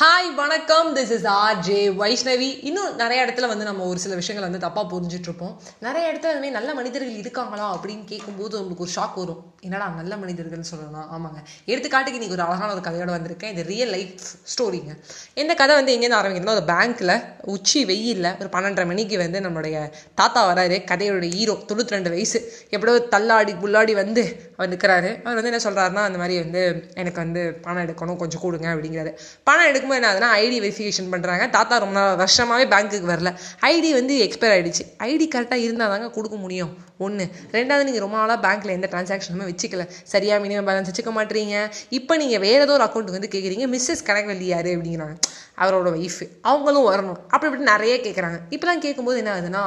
Hi வணக்கம். This is R J Vaishnavi இன்னும் நிறைய இடத்துல வந்து நம்ம ஒரு சில விஷயங்கள் வந்து தப்பாக புரிஞ்சிட்ருப்போம் நிறைய இடத்துல அதுமாதிரி நல்ல மனிதர்கள் இருக்காங்களா அப்படின்னு கேட்கும்போது உங்களுக்கு ஒரு ஷாக் வரும். என்னடா நல்ல மனிதர்கள் சொல்லலாம் ஆமாங்க. எடுத்துக்காட்டுக்கு இன்னைக்கு ஒரு அழகான ஒரு கதையோட வந்திருக்கேன். இது ரியல் லைஃப் ஸ்டோரிங்க இந்த கதை வந்து எங்கேருந்து ஆரம்பிக்கிறதோ ஒரு பேங்க்கில் உச்சி வெயிலில் ஒரு பன்னெண்டரை மணிக்கு வந்து நம்மளுடைய தாத்தா வராரு. கதையோட ஹீரோ தொண்ணூற்றி ரெண்டு வயசு. எப்படியோ தள்ளாடி புல்லாடி வந்து அவர் நிற்கிறாரு அவர் வந்து என்ன சொல்கிறாருன்னா அந்த மாதிரி வந்து எனக்கு வந்து பணம் எடுக்கணும் கொஞ்சம் கொடுங்க அப்படிங்கிறாரு. பணம் எடுக்கும்போது என்ன ஆகுதுன்னா ஐடி வெரிஃபிகேஷன் பண்ணுறாங்க தாத்தா ரொம்ப நாள் வருஷமாகவே பேங்க்குக்கு வரல. ஐடி வந்து எக்ஸ்பயர் ஆகிடுச்சு ஐடி கரெக்டாக இருந்தால் தாங்க கொடுக்க முடியும். ஒன்று ரெண்டாவது நீங்கள் ரொம்ப நாளாக பேங்க்கில் எந்த டிரான்சாக்ஷனுமே வச்சுக்கல. சரியாக மினிமம் பேலன்ஸ் வச்சுக்க மாட்டீங்க. இப்போ நீங்கள் வேறு ஏதோ ஒரு அக்கௌண்ட்டுக்கு வந்து கேட்குறீங்க மிஸ்ஸஸ் கணக்கு யார் அப்படிங்கிறாங்க. அவரோட ஒய்ஃபு அவங்களும் வரணும். அப்படி இப்படி நிறைய கேட்குறாங்க இப்போலாம் கேட்கும்போது என்ன ஆகுதுன்னா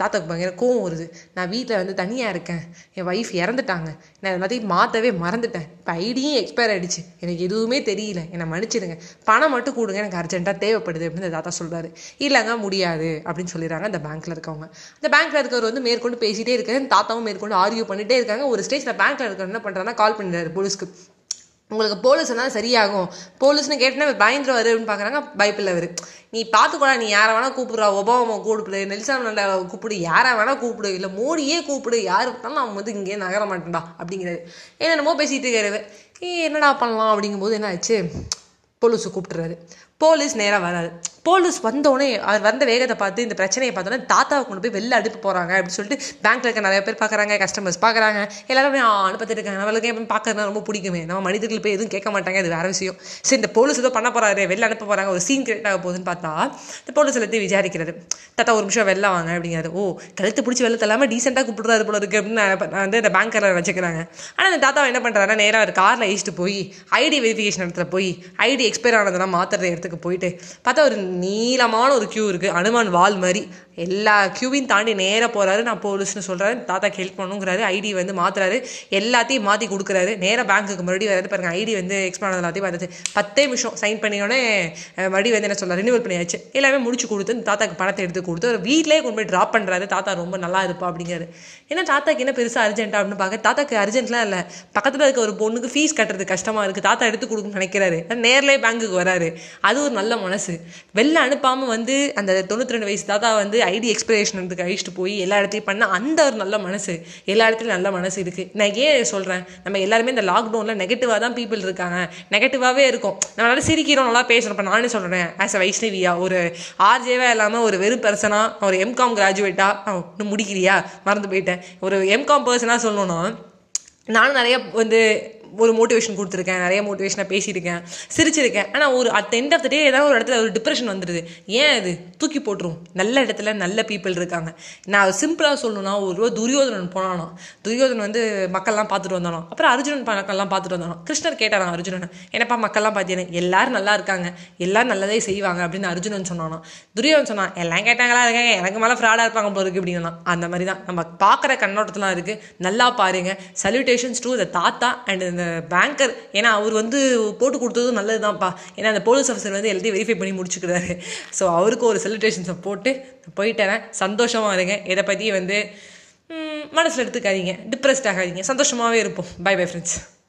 தாத்தாக்கு பயங்கர கோவம் வருது. நான் வீட்டில் வந்து தனியாக இருக்கேன். என் ஒய்ஃப் இறந்துட்டாங்க. நான் அதை மாதிரி மாற்றவே மறந்துட்டேன். இப்போ ஐடியும் எக்ஸ்பயர் ஆகிடுச்சு எனக்கு எதுவுமே தெரியல. என்னை மன்னிச்சிடுங்க. பணம் மட்டும் கொடுங்க. எனக்கு அர்ஜென்ட்டாக தேவைப்படுது அப்படின்னு தாத்தா சொல்கிறாரு இல்லைங்க முடியாது அப்படின்னு சொல்லிடுறாங்க அந்த பேங்க்கில் இருக்கவங்க. அந்த பேங்க்கில் இருக்கவர் வந்து மேற்கொண்டு பேசிகிட்டே இருக்காரு. தாத்தாவும் மேற்கொண்டு ஆர்கியூ பண்ணிகிட்டே இருக்காங்க. ஒரு ஸ்டேஜில் பேங்க்கில் இருக்கிற என்ன பண்ணுறாங்கன்னா கால் பண்ணிடுறாரு போலீஸ்க்கு உங்களுக்கு போலீஸ் இருந்தால் சரியாகும். போலீஸ்னு கேட்டேன்னா பயந்துரு வருன்னு பார்க்குறாங்க பயப்பில் அவர் நீ பார்த்துக்கூடா நீ யாரை வேணால் கூப்பிடுறா ஒபாமா கூப்பிடு நெல்சன் மண்டேலா கூப்பிடு யாரை வேணால் கூப்பிடு இல்லை மோடியே கூப்பிடு யார் விட்டாலும் அவன் வந்து இங்கேயே நகர மாட்டேன்டா அப்படிங்கிறது என்னென்னமோ பேசிகிட்டு இருக்காரு ஏ என்னடா பண்ணலாம் அப்படிங்கும்போது என்ன ஆச்சு? போலீஸை கூப்பிட்டுறாரு. போலீஸ் நேராக வராது. போலீஸ் வந்தோடனே அவர் வந்த வேகத்தை பார்த்து இந்த பிரச்சனையை பார்த்தோன்னே தாத்தாவை கொண்டு போய் வெளில அடுப்பு போகிறாங்க அப்படின்னு சொல்லிட்டு பேங்க்கில் இருக்க நிறைய பேர் பார்க்குறாங்க கஸ்டமர்ஸ் பார்க்குறாங்க. எல்லாரும் போய் இருக்காங்க. நம்மளுக்கு எப்போ பார்க்கறதுனா ரொம்ப பிடிக்குமே. நம்ம மனிதர்கள் போய் எதுவும் கேட்க மாட்டாங்க அது வேறு விஷயம். சரி இந்த போலீஸ் ஏதோ பண்ண போகிறாரு வெளில அனுப்ப போகிறாங்க ஒரு சீன் கிரியேட் ஆக போகுதுன்னு பார்த்தா இந்த போலீஸ் எல்லாத்தையும் விசாரிக்கிறது. தாத்தா ஒரு நிமிஷம் வெளில வாங்க அப்படிங்கிறது ஓ கழுத்து பிடிச்சி வெளில தள்ளாமல் டீசெண்டாக கூப்பிடுறாரு போல இருக்குது அப்படின்னு வந்து இந்த பேங்க்கில் வச்சுக்கிறாங்க. ஆனால் இந்த தாத்தா என்ன பண்ணுறாருன்னா நேராக ஒரு காரில் அழிச்சிட்டு போய் ஐடி வெரிஃபிகேஷன் இடத்துல போய் ஐடி எக்ஸ்பயர் ஆனதெல்லாம் மாற்றுற இடத்துக்கு போயிட்டு பார்த்தா ஒரு நீளமான ஒரு க்யூ இருக்குது அனுமான் வால் மாதிரி. எல்லா க்யூவையும் தாண்டி நேராக போகிறாரு நான் போலீஸ்னு சொல்கிறாரு தாத்தாக்கு ஹெல்ப் பண்ணுங்கிறாரு. ஐடி வந்து மாற்றுறாரு எல்லாத்தையும் மாற்றி கொடுக்குறாரு. நேராக பேங்க்குக்கு மறுபடியும் வராது பாருங்கள் ஐடி வந்து எக்ஸ்பயர் ஆனது எல்லாத்தையும் பார்த்துச்சு பத்தே நிமிஷம் சைன் பண்ணியோடனே மறுபடியும் வந்து என்ன சொல்கிறார் ரினிவல் பண்ணியாச்சு. எல்லாமே முடிச்சு கொடுத்து தாத்தாக்கு பணத்தை எடுத்து கொடுத்து ஒரு வீட்டிலே கொண்டு போய் ட்ராப் பண்ணுறாரு தாத்தா ரொம்ப நல்லா இருப்பா அப்படிங்கிறாரு. ஏன்னா தாத்தாக்கு என்ன பெருசாக அர்ஜென்ட்டா அப்படின்னு பார்க்க தாத்தாக்கு அர்ஜென்ட்லாம் இல்லை. பக்கத்தில் இருக்க ஒரு பொண்ணுக்கு ஃபீஸ் கட்டுறது கஷ்டமாக இருக்குது தாத்தா எடுத்து கொடுக்கணும்னு நினைக்கிறாரு. நேரில் நேர்லேயே பேங்க்குக்கு வராரு. அது ஒரு நல்ல மனசு. வெளில அனுப்பாமல் வந்து அந்த தொண்ணூற்றி ரெண்டு வயசு தாத்தா வந்து ஐடி எக்ஸ்பிரேஷனுக்கு அழிச்சிட்டு போய் எல்லா இடத்தையும் பண்ண அந்த ஒரு நல்ல மனசு. எல்லா இடத்துலையும் நல்ல மனசு இருக்குது நான் ஏன் சொல்கிறேன் நம்ம எல்லாருமே இந்த லாக்டவுனில் நெகட்டிவாக தான் பீப்புள் இருக்காங்க. நெகட்டிவாகவே இருக்கும். நம்மளால சிரிக்கிறோம் நல்லா பேசுகிறோம் இப்போ நானே சொல்கிறேன் ஆஸ் அ வைஷ்ணவியா ஒரு ஆர்ஜேவாக இல்லாமல் ஒரு வெறும் பர்சனாக ஒரு எம்காம் கிராஜுவேட்டாக இன்னும் முடிக்கிறியா மறந்து போயிட்டேன். ஒரு எம்காம் பர்சனாக சொல்லணும்னா நானும் நிறைய வந்து ஒரு மோட்டிவேஷன் கொடுத்துருக்கேன் நிறைய மோட்டிவேஷனாக பேசியிருக்கேன் சிரிச்சிருக்கேன். ஆனால் ஒரு at end of the day ஏதாவது ஒரு இடத்துல ஒரு டிப்ரெஷன் வந்துடுது ஏன் அது தூக்கி போட்டுரும். நல்ல இடத்துல நல்ல பீப்புள் இருக்காங்க. நான் சிம்பிளாக சொல்லணும்னா ஒரு ரூபா துரியோதனன் போனானோ துரியோதனன் வந்து மக்கள்லாம் பார்த்துட்டு வந்தானோ அப்புறம் அர்ஜுனன் மக்கள்லாம் பார்த்துட்டு வந்தானோ கிருஷ்ணர் கேட்டாராம் அர்ஜுனன். என்னப்பா மக்கள்லாம் பார்த்தீங்கன்னா எல்லாரும் நல்லா இருக்காங்க. எல்லாரும் நல்லதே செய்வாங்க அப்படின்னு அர்ஜுனன் சொன்னானோ துரியோதன் சொன்னான் எல்லாம் கேட்டாங்களா? இருக்காங்க எனக்கு மேலே ஃப்ராடாக இருப்பாங்க போல இருக்கு அப்படின்னா அந்த மாதிரி தான் நம்ம பார்க்குற கண்ணோட்டத்தெலாம் இருக்குது நல்லா பாருங்க. சல்யூட்டேஷன்ஸ் டு த தாத்தா அண்ட் இந்த பேங்கர் ஏன்னா அவர் வந்து போட்டு கொடுத்ததும் நல்லது தான்ப்பா ஏன்னா அந்த போலீஸ் ஆஃபீஸர் வந்து எல்லாத்தையும் வெரிஃபை பண்ணி முடிச்சுக்கிறாரு. ஸோ அவருக்கு ஒரு செலிப்ரேஷன்ஸை போட்டு போயிட்டேன் சந்தோஷமாக இருங்க. இதை பற்றி வந்து மனசில் எடுத்துக்காதீங்க. டிப்ரெஸ்ட் ஆகாதீங்க. சந்தோஷமாகவே இருப்போம். By bye friends